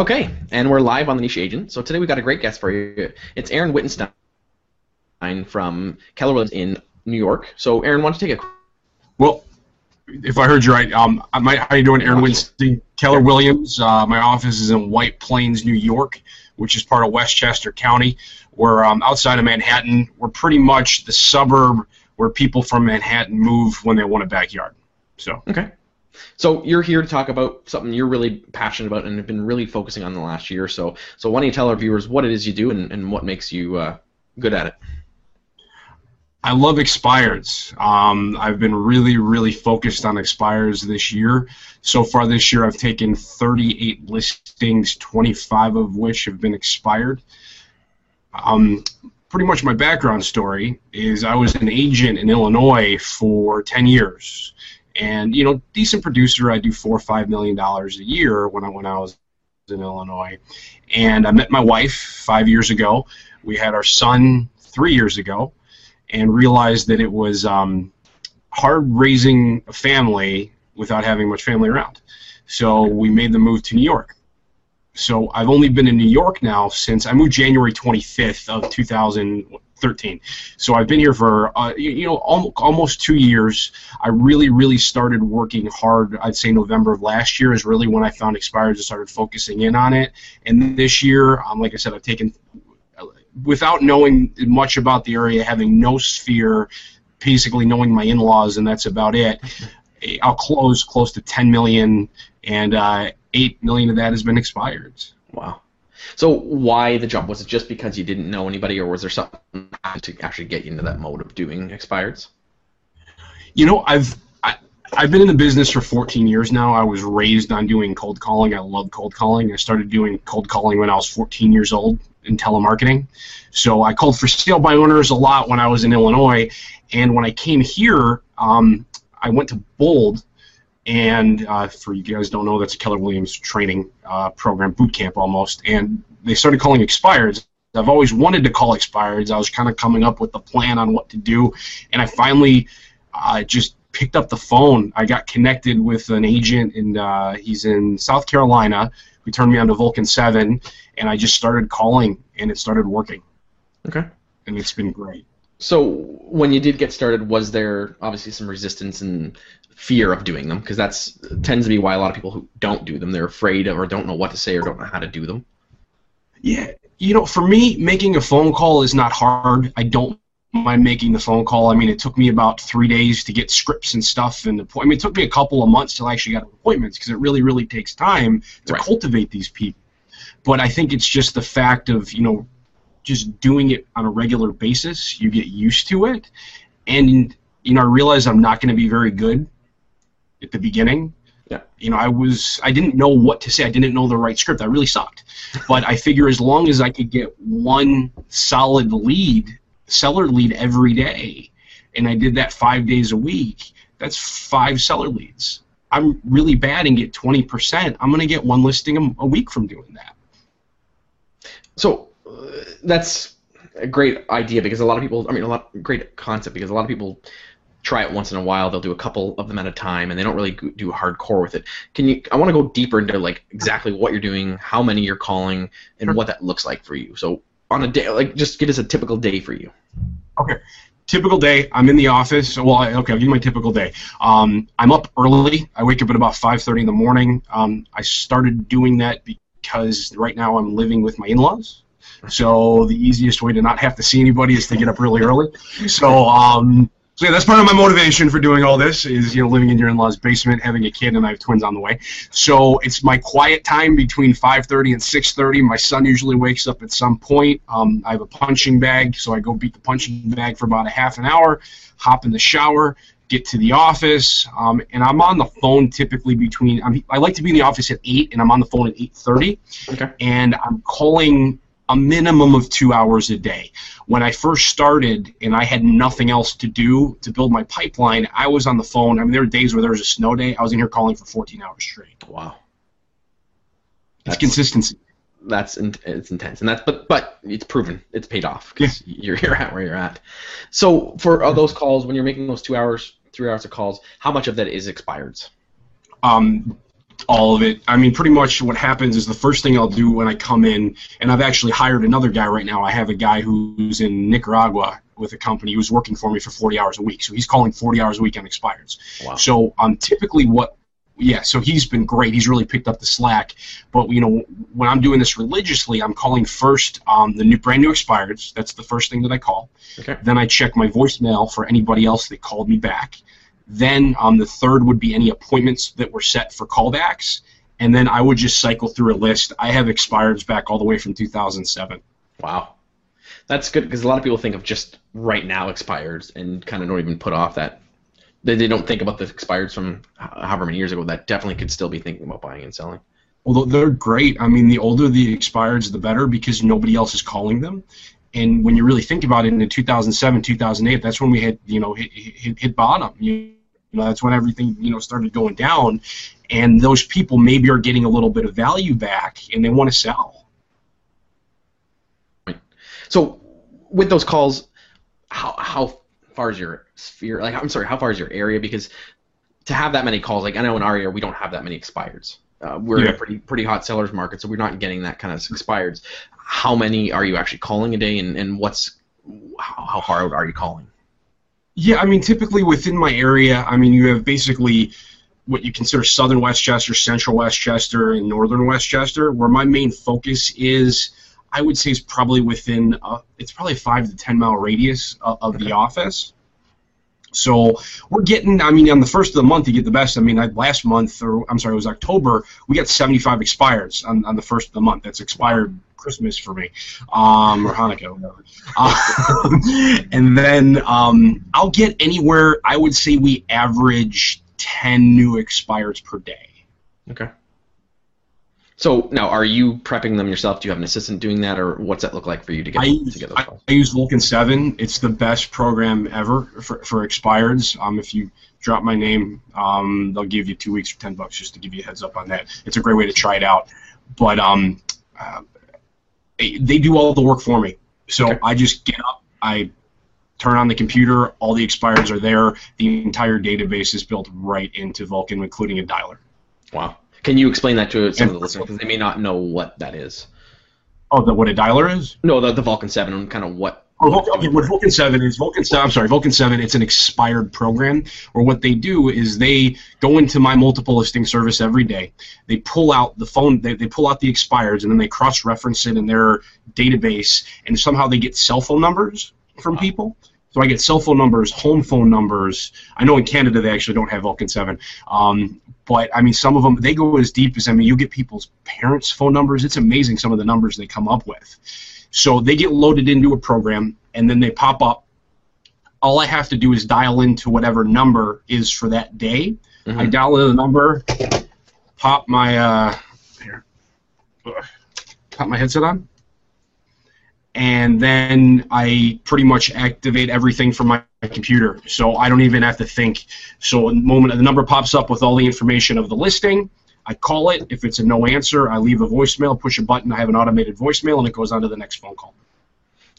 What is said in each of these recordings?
Okay, and we're live on the Niche Agent. So today we've got a great guest for you. It's Aaron Wittenstein from Keller Williams in New York. So Aaron, why don't you take a Well, if I heard you right, um, my, how you doing, Aaron Wittenstein, Keller Williams. Uh, my office is in White Plains, New York, which is part of Westchester County. We're um, outside of Manhattan. We're pretty much the suburb where people from Manhattan move when they want a backyard. So Okay. So you're here to talk about something you're really passionate about and have been really focusing on the last year. So so why don't you tell our viewers what it is you do and, and what makes you uh, good at it? I love expireds. Um, I've been really, really focused on expires this year. So far this year, I've taken 38 listings, 25 of which have been expired. Um, pretty much my background story is I was an agent in Illinois for 10 years. And, you know, decent producer. I do four or five million dollars a year when I, when I was in Illinois. And I met my wife five years ago. We had our son three years ago and realized that it was um, hard raising a family without having much family around. So we made the move to New York. So I've only been in New York now since I moved January 25th of 2013. So I've been here for uh, you, you know al- almost two years. I really, really started working hard. I'd say November of last year is really when I found expires and started focusing in on it. And this year, um, like I said, I've taken without knowing much about the area, having no sphere, basically knowing my in-laws, and that's about it. I'll close close to 10 million, and uh, 8 million of that has been expired. Wow. So why the jump? Was it just because you didn't know anybody, or was there something to actually get you into that mode of doing expireds? You know, I've I, I've been in the business for 14 years now. I was raised on doing cold calling. I love cold calling. I started doing cold calling when I was 14 years old in telemarketing. So I called for sale by owners a lot when I was in Illinois, and when I came here, um, I went to Bold, and uh, for you guys don't know, that's a Keller Williams training uh, program, boot camp almost, and they started calling expireds. I've always wanted to call expireds. I was kind of coming up with a plan on what to do, and I finally uh, just picked up the phone. I got connected with an agent, and uh, he's in South Carolina, who turned me on to Vulcan 7, and I just started calling, and it started working, Okay. and it's been great. So when you did get started, was there obviously some resistance and fear of doing them? Because that's tends to be why a lot of people who don't do them, they're afraid of or don't know what to say or don't know how to do them. Yeah, you know, for me, making a phone call is not hard. I don't mind making the phone call. I mean, it took me about three days to get scripts and stuff, and I mean, it took me a couple of months till I actually got appointments because it really, really takes time to Right. cultivate these people. But I think it's just the fact of you know, just doing it on a regular basis. You get used to it, and you know, I realize I'm not going to be very good at the beginning. Yeah. You know, I was I didn't know what to say. I didn't know the right script. I really sucked. But I figure as long as I could get one solid lead, seller lead every day, and I did that five days a week, that's five seller leads. I'm really bad and get 20%. I'm going to get one listing a, a week from doing that. So that's a great idea because a lot of people, I mean, a lot great concept because a lot of people try it once in a while. They'll do a couple of them at a time, and they don't really do hardcore with it. Can you? I want to go deeper into like exactly what you're doing, how many you're calling, and what that looks like for you. So on a day, like just give us a typical day for you. Okay. Typical day, I'm in the office. Well, okay, I'll give you my typical day. Um, I'm up early. I wake up at about 5:30 in the morning. Um, I started doing that because right now I'm living with my in-laws. So the easiest way to not have to see anybody is to get up really early. So, um, so yeah, that's part of my motivation for doing all this is you know living in your in-laws' basement, having a kid, and I have twins on the way. So it's my quiet time between 5:30 and 6:30. My son usually wakes up at some point. Um, I have a punching bag, so I go beat the punching bag for about a half an hour, hop in the shower, get to the office, um, and I'm on the phone typically between. I'm, I like to be in the office at eight, and I'm on the phone at 8:30 Okay. and I'm calling a minimum of two hours a day. When I first started and I had nothing else to do to build my pipeline, I was on the phone. I mean, there were days where there was a snow day. I was in here calling for 14 hours straight. Wow. It's consistency. That's in, it's intense, and that's but but it's proven it's paid off because you're you're at where you're at. So for all those calls, when you're making those two hours, three hours of calls, how much of that is expireds? Um, all of it. I mean, pretty much what happens is the first thing I'll do when I come in, and I've actually hired another guy right now. I have a guy who's in Nicaragua with a company who's working for me for 40 hours a week. So he's calling 40 hours a week on expires. Wow. So um, typically what yeah, so he's been great. He's really picked up the slack. But you know, when I'm doing this religiously, I'm calling first um, the new brand new expireds. That's the first thing that I call. Okay. Then I check my voicemail for anybody else that called me back. Then um, the third would be any appointments that were set for callbacks. And then I would just cycle through a list. I have expireds back all the way from 2007. Wow. That's good because a lot of people think of just right now expires and kind of don't even put off that. They, they don't think about the expires from however many years ago that definitely could still be thinking about buying and selling. Although they're great. I mean, the older the expireds, the better because nobody else is calling them. And when you really think about it, in 2007, 2008, that's when we had, you know, hit, hit, hit bottom. You, you know, that's when everything, you know, started going down. And those people maybe are getting a little bit of value back and they want to sell. So with those calls, how how far is your sphere? Like I'm sorry, how far is your area? Because to have that many calls, like I know in our area we don't have that many expireds. Uh, we're in Yeah. a pretty pretty hot sellers market, so we're not getting that kind of expireds. How many are you actually calling a day, and, and what's how, how far out are you calling? Yeah, I mean, typically within my area, I mean, you have basically what you consider southern Westchester, central Westchester, and northern Westchester, where my main focus is, I would say, is probably within, uh, it's probably five to ten mile radius of, of the office. So we're getting, I mean, on the first of the month, you get the best. I mean, I, last month, or I'm sorry, it was October, we got 75 expireds on, on the first of the month. That's expired Christmas for me, um, or Hanukkah, whatever. Uh, and then um, I'll get anywhere, I would say we average 10 new expireds per day. Okay. So now, are you prepping them yourself? Do you have an assistant doing that, or what's that look like for you to get I to use, get those I. I use Vulcan 7. It's the best program ever for, for expireds. Um, if you drop my name, um, they'll give you two weeks for 10 bucks just to give you a heads up on that. It's a great way to try it out. But um, uh, they do all the work for me. So Okay. I just get up, I turn on the computer, all the expireds are there. The entire database is built right into Vulcan, including a dialer. Wow. Can you explain that to some of the listeners because they may not know what that is? Oh, the, what a dialer is? No, the, the Vulcan Seven and kind of what. Oh, Vulcan, okay, what Vulcan 7 is, Vulcan 7, I'm sorry, Vulcan 7, it's an expired program, or what they do is they go into my multiple listing service every day, they pull out the phone, they, they pull out the expireds, and then they cross-reference it in their database, and somehow they get cell phone numbers from people. So I get cell phone numbers, home phone numbers. I know in Canada they actually don't have Vulcan 7. Um, but I mean, some of them they go as deep as I mean, you get people's parents' phone numbers. It's amazing some of the numbers they come up with. So they get loaded into a program, and then they pop up. All I have to do is dial into whatever number is for that day. I Mhm. dial in the number, pop my uh, here, Ugh. pop my headset on, and then I pretty much activate everything from my computer. So I don't even have to think. So the moment the number pops up with all the information of the listing, I call it. If it's a no answer, I leave a voicemail, push a button. I have an automated voicemail, and it goes on to the next phone call.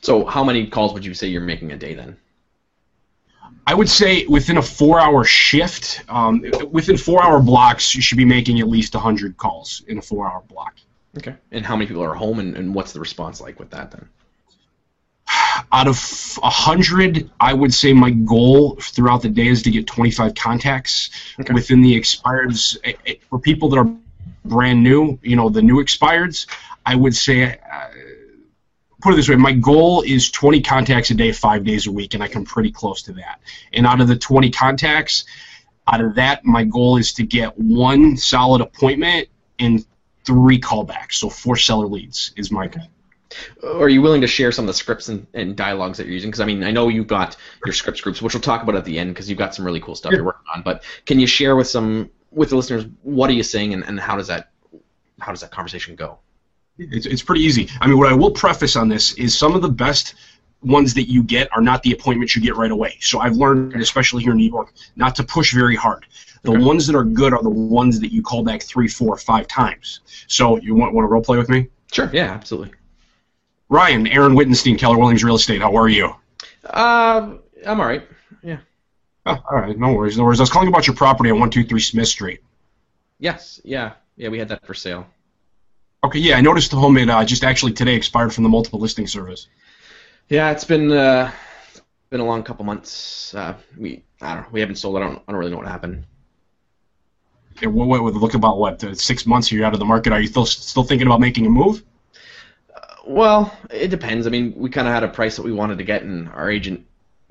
So how many calls would you say you're making a day then? I would say within a four-hour shift, um, within four-hour blocks, you should be making at least 100 calls in a four-hour block. Okay. And how many people are home, and, and what's the response like with that then? Out of 100, I would say my goal throughout the day is to get 25 contacts Okay. within the expireds. For people that are brand new, you know, the new expireds, I would say, uh, put it this way, my goal is 20 contacts a day, five days a week, and I come pretty close to that. And out of the 20 contacts, out of that, my goal is to get one solid appointment and three callbacks. So four seller leads is my goal. Are you willing to share some of the scripts and, and dialogues that you're using? Because I mean, I know you've got your scripts groups, which we'll talk about at the end, because you've got some really cool stuff you're working on. But can you share with some with the listeners what are you saying, and, and how does that how does that conversation go? It's, it's pretty easy. I mean, what I will preface on this is some of the best ones that you get are not the appointments you get right away. So I've learned, especially here in New York, not to push very hard. The Okay. ones that are good are the ones that you call back three, four, five times. So you want, want to role play with me? Sure. Yeah, absolutely. Ryan, Aaron Wittenstein, Keller Williams Real Estate. How are you? Uh, I'm all right. Yeah. Oh, all right, no worries, no worries. I was calling about your property on 123 Smith Street. Yes, yeah, yeah, we had that for sale. Okay, yeah, I noticed the home it uh, just actually today expired from the multiple listing service. Yeah, it's been uh, been a long couple months. Uh, we I don't know. We haven't sold. I don't, I don't really know what happened. Yeah, what, what, what- look about what uh, six months you're out of the market. Are you still still thinking about making a move? Well, it depends. I mean, we kind of had a price that we wanted to get, and our agent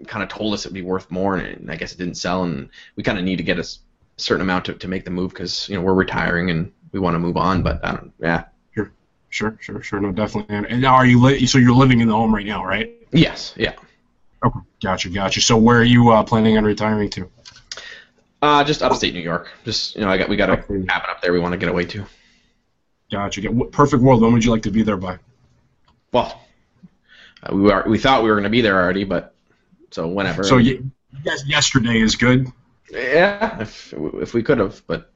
kind of told us it'd be worth more, and I guess it didn't sell, and we kind of need to get a certain amount to, to make the move because you know we're retiring and we want to move on. But I don't. Yeah. Sure, sure, sure. Sure. No, definitely. And, and now are you li- so you're living in the home right now, right? Yes. Yeah. Okay, gotcha, gotcha. So where are you uh, planning on retiring to? Uh, just upstate New York. Just you know, I got we got a cabin up there. We want to get away to. Gotcha. Perfect world. When would you like to be there by? Well, uh, we were we thought we were going to be there already, but so whenever. So yes, yesterday is good. yeah, if if we could have, but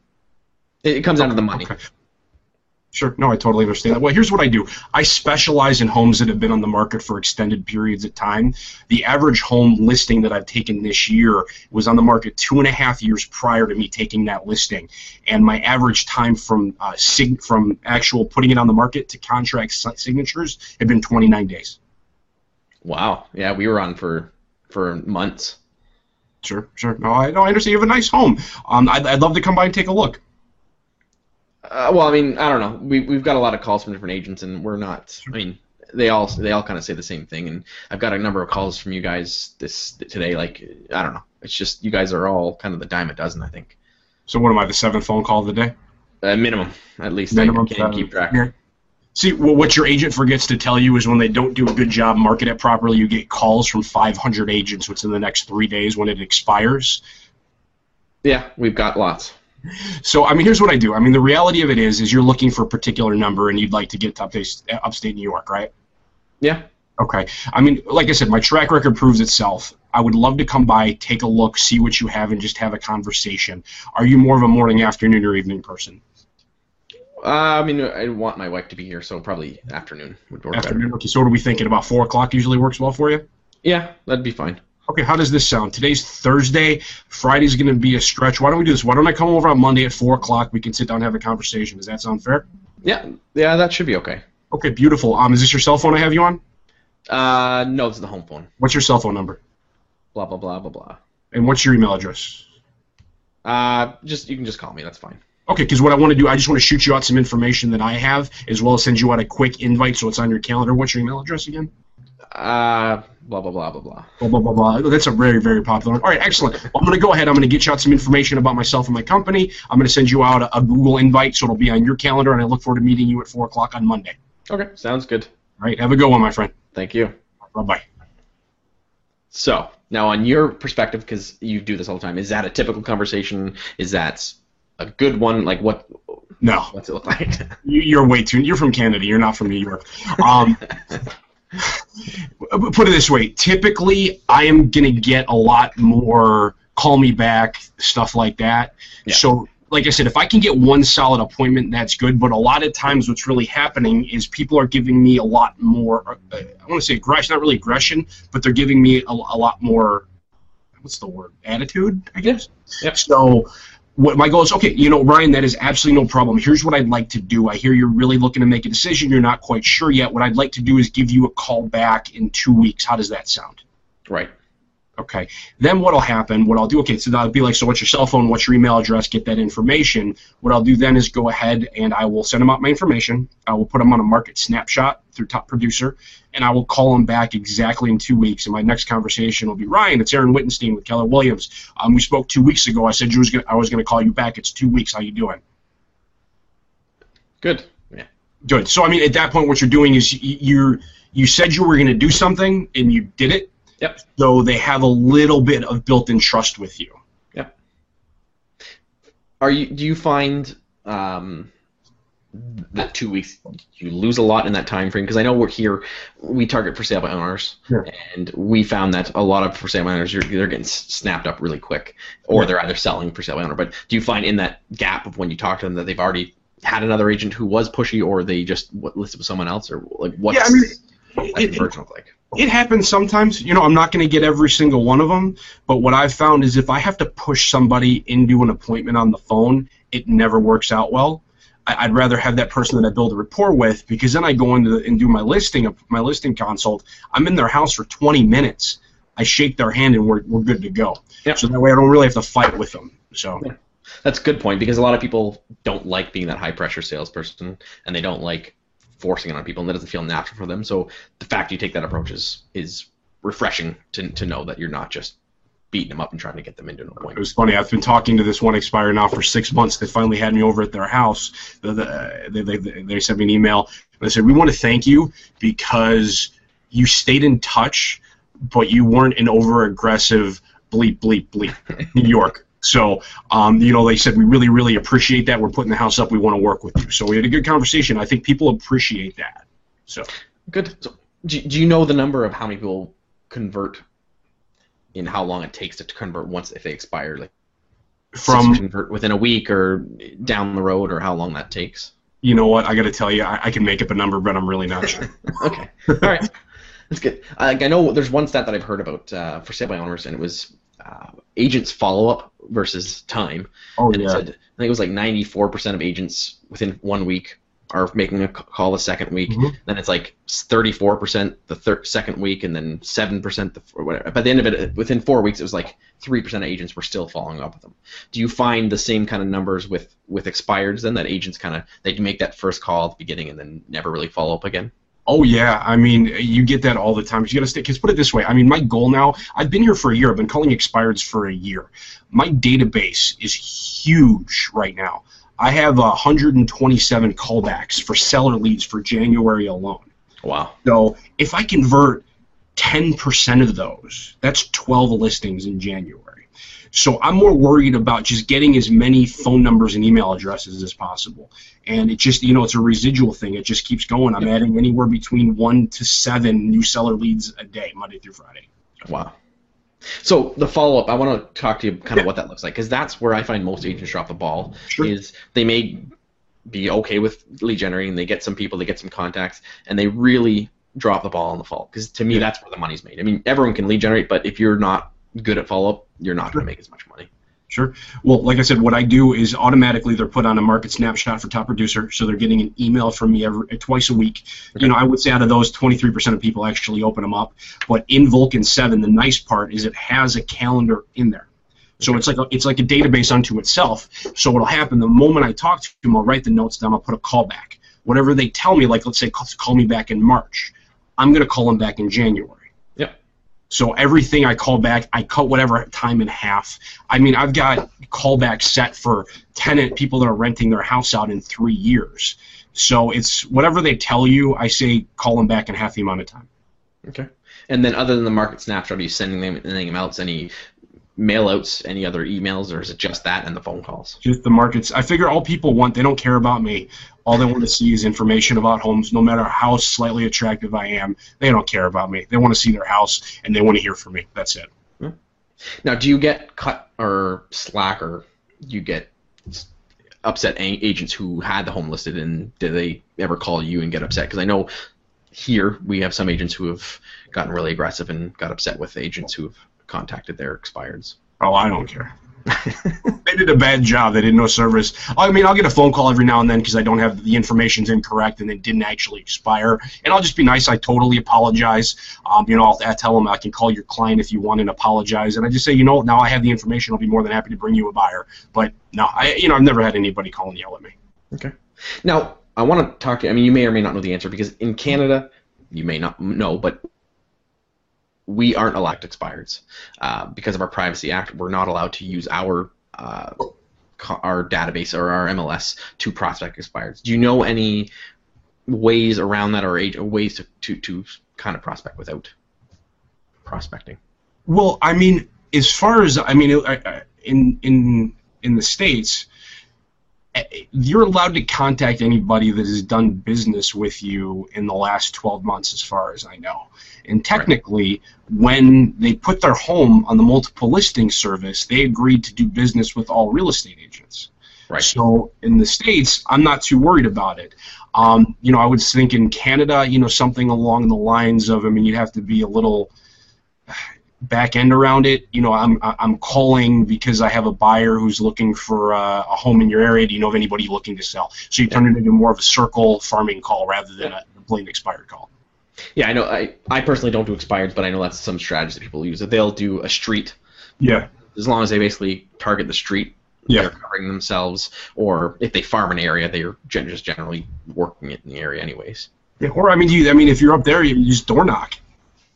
it, it comes down to the money. Okay. Sure. No, I totally understand that. Well, here's what I do. I specialize in homes that have been on the market for extended periods of time. The average home listing that I've taken this year was on the market two and a half years prior to me taking that listing, and my average time from uh, sig- from actual putting it on the market to contract si- signatures had been 29 days. Wow. Yeah, we were on for for months. Sure, sure. No, I, no, I understand. You have a nice home. Um, I'd, I'd love to come by and take a look. Uh, well, I mean, I don't know. We we've got a lot of calls from different agents, and we're not. I mean, they all they all kind of say the same thing, and I've got a number of calls from you guys this today. Like, I don't know. It's just you guys are all kind of the dime a dozen, I think. So, what am I? The seventh phone call of the day? Uh, minimum, at least. Minimum I can't keep track. Yeah. See, wh- what your agent forgets to tell you is when they don't do a good job market it properly, you get calls from 500 agents within the next three days when it expires. Yeah, we've got lots. So, I mean, here's what I do. I mean, the reality of it is, is you're looking for a particular number and you'd like to get to upstate, upstate New York, right? Yeah. Okay. I mean, like I said, my track record proves itself. I would love to come by, take a look, see what you have, and just have a conversation. Are you more of a morning, afternoon, or evening person? Uh, I mean, I want my wife to be here, so probably afternoon would work better. Afternoon. Okay. So, what are we thinking? About four o'clock usually works well for you. Yeah, that'd be fine. Okay, how does this sound? Today's Thursday. Friday's going to be a stretch. Why don't we do this? Why don't I come over on Monday at 4 o'clock? We can sit down and have a conversation. Does that sound fair? Yeah, yeah, that should be okay. Okay, beautiful. Um, is this your cell phone I have you on? Uh, no, it's the home phone. What's your cell phone number? Blah blah blah blah blah. And what's your email address? Uh, just you can just call me. That's fine. Okay, because what I want to do, I just want to shoot you out some information that I have, as well as send you out a quick invite so it's on your calendar. What's your email address again? Uh, blah blah blah blah blah. Blah, blah, blah, blah. That's a very, very popular one. All right, excellent. Well, I'm going to go ahead. I'm going to get you out some information about myself and my company. I'm going to send you out a, a Google invite so it'll be on your calendar, and I look forward to meeting you at 4 o'clock on Monday. Okay, sounds good. All right, have a good one, my friend. Thank you. Bye-bye. So now, on your perspective, because you do this all the time, is that a typical conversation? Is that a good one? Like, what? No, What's it look like? You- You're way too. You're from Canada. You're not from New York. Um, put it this way. Typically, I am gonna get a lot more call me back stuff like that. Yeah. So, like I said, if I can get one solid appointment, that's good. But a lot of times, what's really happening is people are giving me a lot more. Uh, I want to say aggression, not really aggression, but they're giving me a, a lot more. What's the word? Attitude, I guess. Yep. So what my goal is okay you know ryan that is absolutely no problem. Here's what i'd like to do. I hear you're really looking to make a decision. You're not quite sure yet. What i'd like to do is give you a call back in two weeks. How does that sound? Right. okay. Then what'll happen what i'll do okay so that'll be like so what's your cell phone what's your email address get that information. What i'll do then is go ahead and i will send them out my information. I will put them on a market snapshot through top producer and i will call them back exactly in two weeks and my next conversation will be ryan it's aaron wittenstein with keller williams um, we spoke two weeks ago i said you was gonna, i was going to call you back it's two weeks how you doing Good. Yeah. Good. So I mean, at that point, what you're doing is you're you said you were going to do something and you did it. Yep. So they have a little bit of built-in trust with you. Yep. Are you? Do you find um, that two weeks you lose a lot in that time frame? Because I know we're here, we target for sale by owners, Sure. and we found that a lot of for sale by owners, you're, they're getting snapped up really quick, or Yeah. they're either selling for sale by owner. But do you find in that gap of when you talk to them that they've already had another agent who was pushy, or they just what, listed with someone else, or like what's Yeah, I mean, that It, conversion like? it happens sometimes. You know, I'm not going to get every single one of them, but what I've found is if I have to push somebody into an appointment on the phone, it never works out well. I, would rather have that person that I build a rapport with because then I go into the, and do my listing of my listing consult. I'm in their house for 20 minutes. I shake their hand and we're, we're good to go. Yep. So that way I don't really have to fight with them. So. Yeah. That's a good point because a lot of people don't like being that high pressure salesperson and they don't like forcing it on people and that doesn't feel natural for them. So the fact you take that approach is is refreshing to, to know that you're not just beating them up and trying to get them into an appointment. It was funny. I've been talking to this one expire now for six months. They finally had me over at their house. They, they, they, they sent me an email. They said, "We want to thank you because you stayed in touch, but you weren't an over aggressive bleep bleep bleep New York." So, um, you know, they said we really, really appreciate that. We're putting the house up. We want to work with you. So we had a good conversation. I think people appreciate that. So good. So, do, do you know the number of how many people convert in how long it takes to convert once if they expire, like from convert within a week or down the road, or how long that takes? You know what? I got to tell you, I, I, can make up a number, but I'm really not sure. okay, all right, that's good. Like I know there's one stat that I've heard about uh, for sale by owners, and it was uh, agents follow up versus time. Oh and yeah. It said, I think it was like 94% of agents within one week are making a call the second week. Mm-hmm. Then it's like 34% the thir- second week, and then 7% the or whatever. By the end of it, within four weeks, it was like 3% of agents were still following up with them. Do you find the same kind of numbers with with expireds then that agents kind of they make that first call at the beginning and then never really follow up again? Oh yeah, I mean you get that all the time. You got to stay. Cause put it this way, I mean my goal now. I've been here for a year. I've been calling expireds for a year. My database is huge right now. I have uh, 127 callbacks for seller leads for January alone. Wow. So if I convert 10% of those, that's 12 listings in January. So I'm more worried about just getting as many phone numbers and email addresses as possible. And it just, you know, it's a residual thing. It just keeps going. I'm adding anywhere between one to seven new seller leads a day, Monday through Friday. Wow. So the follow up, I want to talk to you kind of what that looks like because that's where I find most agents drop the ball. Sure. Is they may be okay with lead generating, they get some people, they get some contacts, and they really drop the ball on the follow because to me yeah. that's where the money's made. I mean, everyone can lead generate, but if you're not good at follow up, you're not sure. going to make as much money. Sure. Well, like I said, what I do is automatically they're put on a market snapshot for top producer, so they're getting an email from me every twice a week. Okay. You know, I would say out of those, 23% of people actually open them up. But in Vulcan 7, the nice part is it has a calendar in there. So okay. it's like a, it's like a database unto itself. So what'll happen the moment I talk to them, I'll write the notes down. I'll put a call back. Whatever they tell me, like let's say call, call me back in March, I'm going to call them back in January. So everything I call back, I cut whatever time in half. I mean, I've got callbacks set for tenant people that are renting their house out in three years. So it's whatever they tell you, I say call them back in half the amount of time. Okay. And then other than the market snapshot, are you sending them anything else? Any mailouts, any other emails, or is it just that and the phone calls? Just the markets. I figure all people want, they don't care about me. All they want to see is information about homes, no matter how slightly attractive I am. They don't care about me. They want to see their house and they want to hear from me. That's it. Hmm. Now, do you get cut or slack or you get upset agents who had the home listed and did they ever call you and get upset? Because I know here we have some agents who have gotten really aggressive and got upset with agents who have contacted their expireds. Oh, I don't care. they did a bad job. They did no service. I mean, I'll get a phone call every now and then because I don't have the information's incorrect and it didn't actually expire. And I'll just be nice. I totally apologize. Um, you know, I'll, I'll, tell them I can call your client if you want and apologize. And I just say, you know, now I have the information. I'll be more than happy to bring you a buyer. But no, I, you know, I've never had anybody call and yell at me. Okay. Now, I want to talk to. I mean, you may or may not know the answer because in Canada, you may not know, but we aren't elect expireds uh, because of our Privacy Act. We're not allowed to use our uh, our database or our MLS to prospect expireds. Do you know any ways around that or ways to, to, to kind of prospect without prospecting? Well, I mean, as far as I mean, in in in the states, you're allowed to contact anybody that has done business with you in the last 12 months, as far as I know. And technically, right. when they put their home on the multiple listing service, they agreed to do business with all real estate agents. Right. So in the states, I'm not too worried about it. Um, you know, I would think in Canada, you know, something along the lines of, I mean, you'd have to be a little back end around it. You know, I'm I'm calling because I have a buyer who's looking for uh, a home in your area. Do you know of anybody looking to sell? So you turn it into more of a circle farming call rather than a plain expired call. Yeah, I know. I, I personally don't do expireds, but I know that's some strategy that people use. That they'll do a street Yeah. as long as they basically target the street. Yeah. They're covering themselves, or if they farm an area, they're just generally working it in the area, anyways. Yeah, or I mean, you, I mean, if you're up there, you just door knock.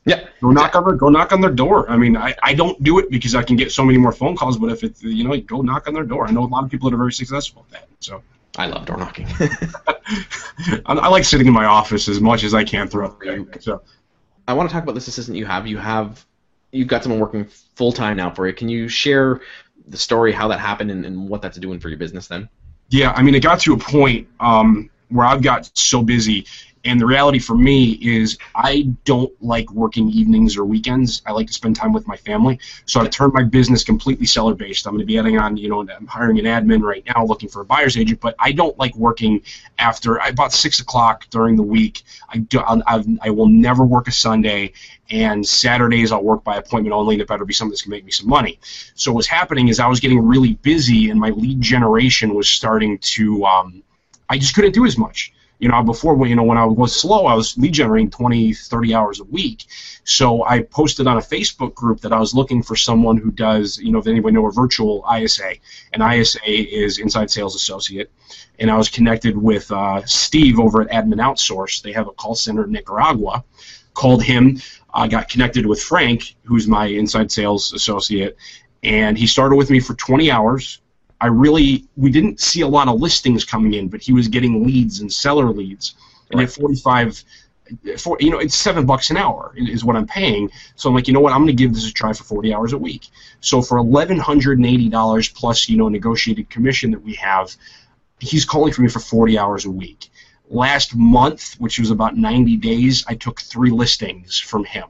Yeah. Go knock on their, go knock on their door. I mean, I, I don't do it because I can get so many more phone calls. But if it's you know, go knock on their door. I know a lot of people that are very successful at that. So I love door knocking. I, I like sitting in my office as much as I can throughout the day. So I want to talk about this assistant you have. You have you've got someone working full time now for you. Can you share the story, how that happened, and, and what that's doing for your business then? yeah, I mean, it got to a point um, where I've got so busy. And the reality for me is, I don't like working evenings or weekends. I like to spend time with my family. So I've turned my business completely seller based. I'm going to be adding on, you know, I'm hiring an admin right now, looking for a buyer's agent. But I don't like working after about six o'clock during the week. I do, I've, I will never work a Sunday, and Saturdays I'll work by appointment only, and it better be something that's going to make me some money. So what's happening is I was getting really busy, and my lead generation was starting to. Um, I just couldn't do as much. You know, before when you know when I was slow, I was lead generating 20, 30 hours a week. So I posted on a Facebook group that I was looking for someone who does, you know, if anybody know a virtual ISA. An ISA is Inside Sales Associate, and I was connected with uh, Steve over at Admin Outsource. They have a call center in Nicaragua. Called him. I got connected with Frank, who's my Inside Sales Associate, and he started with me for 20 hours. I really we didn't see a lot of listings coming in, but he was getting leads and seller leads. And at 45, for you know, it's seven bucks an hour is what I'm paying. So I'm like, you know what, I'm going to give this a try for 40 hours a week. So for $1,180 plus you know negotiated commission that we have, he's calling for me for 40 hours a week. Last month, which was about 90 days, I took three listings from him.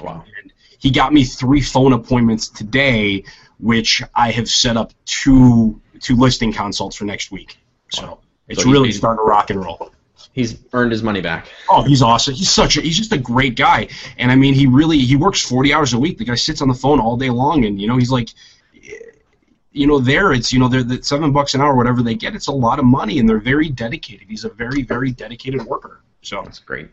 Wow. And he got me three phone appointments today, which I have set up two two listing consults for next week. So it's So really starting to rock and roll. He's earned his money back. Oh, he's awesome. He's such a he's just a great guy. And I mean, he really he works 40 hours a week. The guy sits on the phone all day long, and you know he's like. You know, there it's you know they're the seven bucks an hour, whatever they get. It's a lot of money, and they're very dedicated. He's a very, very dedicated worker. So That's great.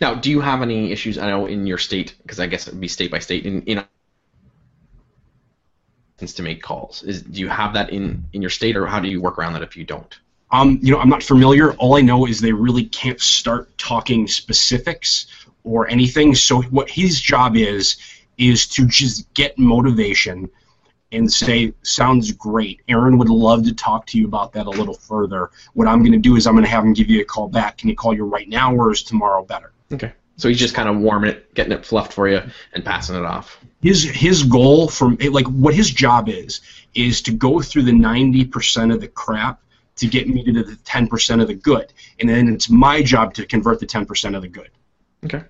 Now, do you have any issues? I know in your state, because I guess it would be state by state. In in to make calls, is do you have that in in your state, or how do you work around that if you don't? Um, you know, I'm not familiar. All I know is they really can't start talking specifics or anything. So what his job is is to just get motivation and say, "Sounds great. Aaron would love to talk to you about that a little further." What I'm going to do is I'm going to have him give you a call back. Can you call you right now, or is tomorrow better? Okay. So he's just kind of warming it, getting it fluffed for you, and passing it off. his his goal from like what his job is is to go through the 90% of the crap to get me to the 10% of the good and then it's my job to convert the 10% of the good Okay.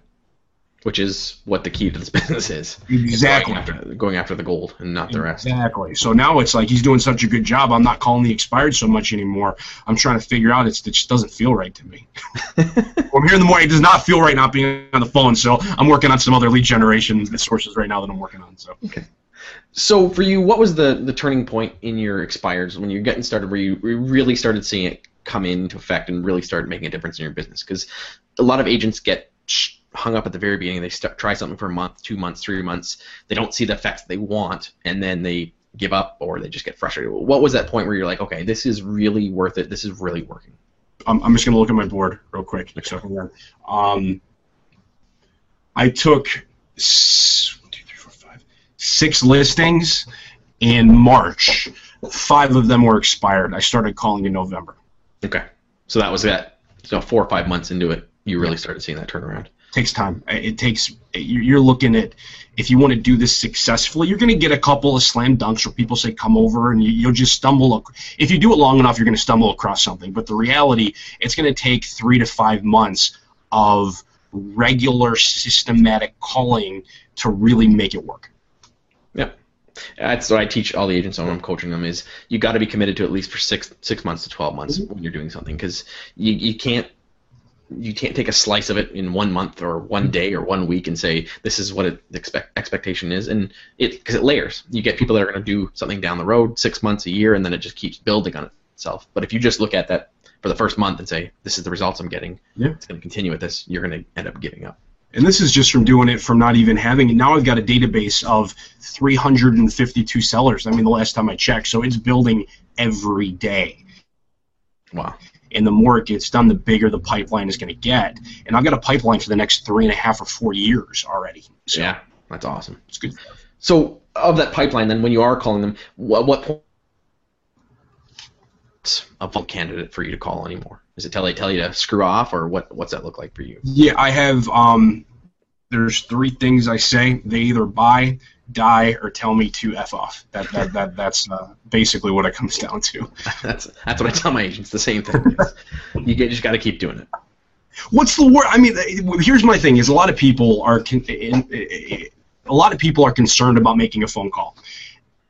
Which is what the key to this business is. exactly Going after, going after the gold and not the rest. exactly so now it's like he's doing such a good job i'm not calling the expired so much anymore i'm trying to figure out it's, it just doesn't feel right to me i'm here in the morning it does not feel right not being on the phone so i'm working on some other lead generation sources right now that i'm working on so Okay. So for you, what was the, the turning point in your expireds when you're getting started where you, you really started seeing it come into effect and really started making a difference in your business? Because a lot of agents get sh- hung up at the very beginning. They start, try something for a month, two months, three months. They don't see the effects they want, and then they give up or they just get frustrated. What was that point where you're like, okay, this is really worth it. This is really working. I'm, I'm just going to look at my board real quick. So, hold on. um, I took s- one, two, three, four, five, six listings in March. Five of them were expired. I started calling in November. Okay. So that was that. So four or five months into it, you really started seeing that turnaround. Takes time. It takes. You're you're looking at if you want to do this successfully, you're going to get a couple of slam dunks where people say come over, and you, you'll just stumble. If you do it long enough, you're going to stumble across something. But the reality, it's going to take three to five months of regular systematic calling to really make it work. Yeah. That's what I teach all the agents on when I'm coaching them is you got to be committed to at least for six six months to twelve months mm-hmm. when you're doing something because you, you can't you can't take a slice of it in one month or one day or one week and say this is what it, the expect, expectation is, and it because it layers. You get people that are going to do something down the road, six months, a year, and then it just keeps building on itself. But if you just look at that for the first month and say this is the results I'm getting, Yeah. it's going to continue with this, you're going to end up giving up. And this is just from doing it from not even having it. Now I've got a database of 352 sellers. I mean, the last time I checked, so it's building every day. Wow. And the more it gets done, the bigger the pipeline is going to get. And I've got a pipeline for the next three and a half or four years already. So Yeah, that's awesome. it's good. So of that pipeline, then when you are calling them, what, what point a vote candidate for you to call anymore? Is it tell they tell you to screw off, or what? What's that look like for you? Yeah, I have. Um, there's three things I say. They either buy, die, or tell me to f off. That that, that that's uh, basically what it comes down to. that's that's what I tell my agents. The same thing. you get, just got to keep doing it. What's the word? I mean, here's my thing: is a lot of people are con- in, a lot of people are concerned about making a phone call,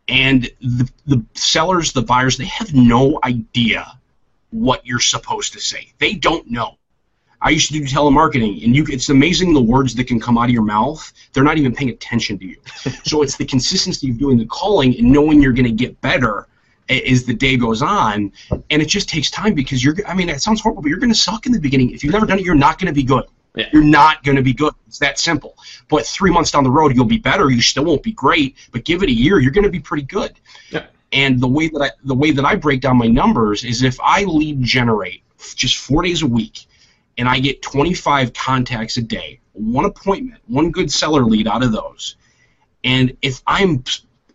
and the the sellers, the buyers, they have no idea what you're supposed to say. They don't know. I used to do telemarketing, and you it's amazing the words that can come out of your mouth. They're not even paying attention to you. so it's the consistency of doing the calling and knowing you're going to get better as the day goes on, and it just takes time because you're. I mean, it sounds horrible, but you're going to suck in the beginning. If you've never done it, you're not going to be good. Yeah. You're not going to be good. It's that simple. But three months down the road, you'll be better. You still won't be great, but give it a year, you're going to be pretty good. Yeah. And the way that I the way that I break down my numbers is if I lead generate just four days a week, and I get 25 contacts a day, one appointment, one good seller lead out of those, and if I'm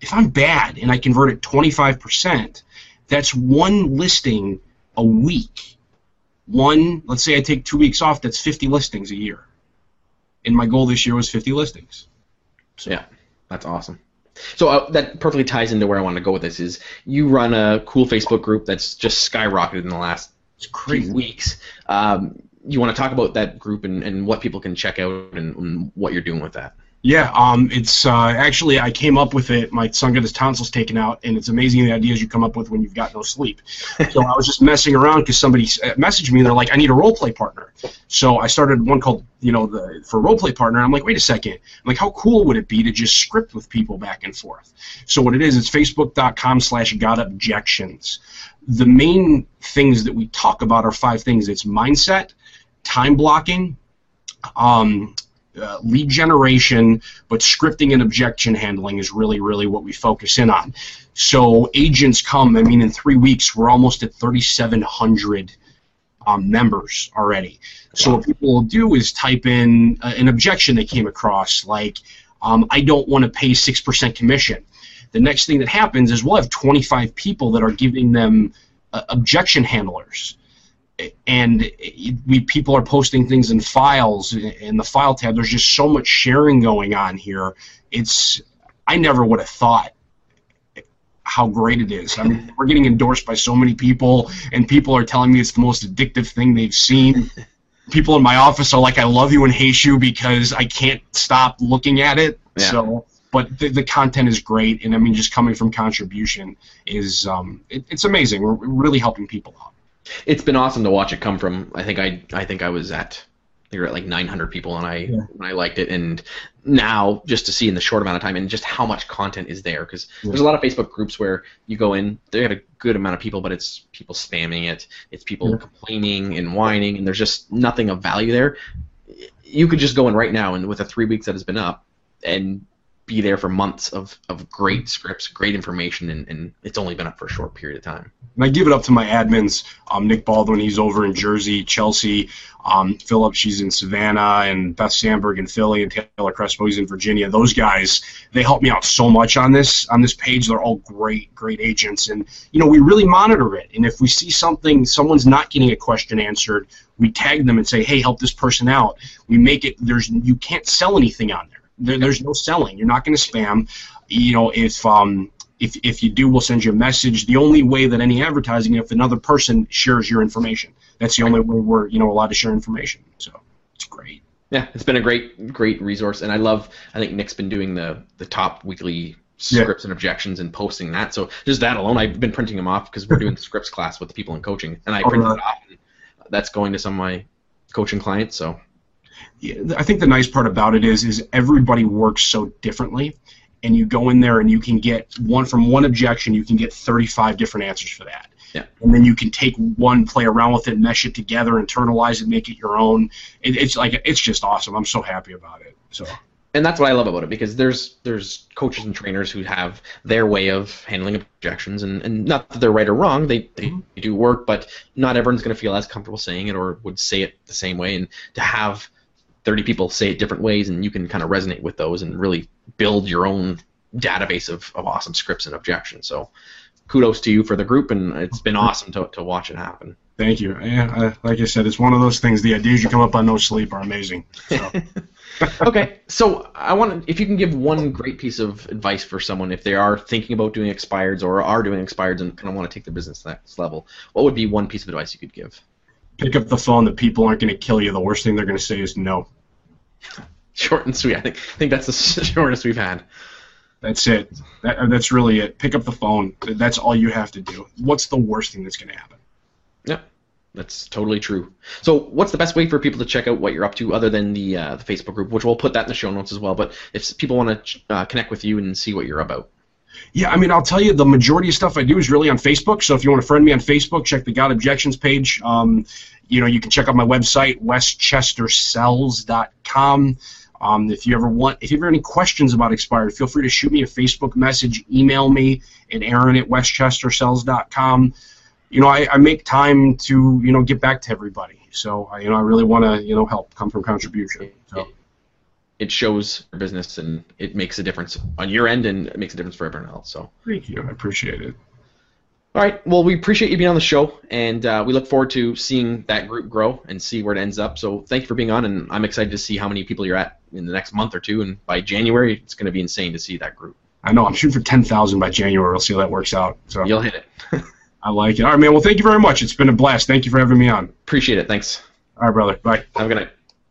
if I'm bad and I convert it 25%, that's one listing a week. One, let's say I take two weeks off, that's 50 listings a year. And my goal this year was 50 listings. So Yeah, that's awesome. So uh, that perfectly ties into where I want to go with this. Is you run a cool Facebook group that's just skyrocketed in the last It's few crazy. weeks. Um, you want to talk about that group and, and what people can check out and, and what you're doing with that? Yeah, um, it's uh, actually I came up with it. My son got his tonsils taken out, and it's amazing the ideas you come up with when you've got no sleep. so I was just messing around because somebody uh, messaged me and they're like, "I need a role play partner." So I started one called, you know, the for role play partner. I'm like, wait a second. I'm like, how cool would it be to just script with people back and forth? So what it is, it's Facebook.com/slash Got Objections. The main things that we talk about are five things. It's mindset, time blocking, um, uh, lead generation, but scripting and objection handling is really, really what we focus in on. So agents come. I mean, in three weeks, we're almost at 3,700 um, members already. So what people will do is type in uh, an objection they came across, like, um, "I don't want to pay six percent commission." The next thing that happens is we'll have 25 people that are giving them uh, objection handlers and it- we people are posting things in files in the file tab. There's just so much sharing going on here. It's I never would have thought how great it is. I mean, we're getting endorsed by so many people, and people are telling me it's the most addictive thing they've seen. People in my office are like, "I love you and hate you because I can't stop looking at it." Yeah. So, but the, the content is great, and I mean, just coming from contribution is um, it, it's amazing. We're we're really helping people out. It's been awesome to watch it come from. I think I I think I was at they were at like 900 people and I Yeah. I liked it and now just to see in the short amount of time and just how much content is there because Yeah. there's a lot of Facebook groups where you go in they have a good amount of people but it's people spamming it it's people Yeah. complaining and whining and there's just nothing of value there you could just go in right now and with the three weeks that has been up and be there for months of, of great scripts great information and, and it's only been up for a short period of time And I give it up to my admins, um, Nick Baldwin, he's over in Jersey, Chelsea, um, Philip, she's in Savannah, and Beth Sandberg in Philly, and Taylor Crespo, he's in Virginia. Those guys, they help me out so much on this on this page. They're all great, great agents, and you know we really monitor it. And if we see something, someone's not getting a question answered, we tag them and say, hey, help this person out. We make it. There's you can't sell anything on there. There there's no selling. You're not going to spam. You know if um, if, if you do, we'll send you a message. The only way that any advertising, if another person shares your information, that's the only way we're you know allowed to share information. So it's great. Yeah, it's been a great, great resource, and I love. I think Nick's been doing the the top weekly Yeah. scripts and objections and posting that. So just that alone, I've been printing them off because we're doing the scripts class with the people in coaching, and I Oh, printed it off. And that's going to some of my coaching clients. So Yeah, I think the nice part about it is is everybody works so differently, and you go in there and you can get one from one objection, you can get 35 different answers for that. Yeah. And then you can take one, play around with it, mesh it together, internalize it, make it your own. It, it's like it's just awesome. I'm so happy about it. So and that's what I love about it because there's there's coaches and trainers who have their way of handling objections and, and not that they're right or wrong they, they Mhm. do work but not everyone's going to feel as comfortable saying it or would say it the same way and to have 30 people say it different ways and you can kind of resonate with those and really build your own database of, of awesome scripts and objections so kudos to you for the group and it's been awesome to, to watch it happen thank you. Yeah, uh, like I said, it's one of those things. The ideas you come up on no sleep are amazing. So. okay, so I want if you can give one great piece of advice for someone if they are thinking about doing expireds or are doing expireds and kind of want to take their business to the next level, what would be one piece of advice you could give? Pick up the phone. The people aren't going to kill you. The worst thing they're going to say is no. Short and sweet. I think I think that's the shortest we've had. That's it. That, that's really it. Pick up the phone. That's all you have to do. What's the worst thing that's going to happen? Yep, that's totally true. So, what's the best way for people to check out what you're up to, other than the uh, the Facebook group, which we'll put that in the show notes as well. But if people want to uh, connect with you and see what you're about, Yeah, I mean, I'll tell you, the majority of stuff I do is really on Facebook. So if you want to friend me on Facebook, check the Got Objections page. Um, you know, you can check out my website, westchestersells.com. Um, if you ever want, if you have any questions about expired, feel free to shoot me a Facebook message, email me at aaron at westchestersells.com. You know, I, I make time to, you know, get back to everybody. So, I, you know, I really want to, you know, help come from contribution. So. it shows your business and it makes a difference on your end and it makes a difference for everyone else. So. Thank you. I appreciate it. All right. Well, we appreciate you being on the show, and uh, we look forward to seeing that group grow and see where it ends up. So, thank you for being on, and I'm excited to see how many people you're at in the next month or two. And by January, it's going to be insane to see that group. I know I'm shooting for 10,000 by January. We'll see how that works out. So You'll hit it. I like it. All right, man. Well, thank you very much. It's been a blast. Thank you for having me on. appreciate it. Thanks. All right, brother. Bye. Have a good night.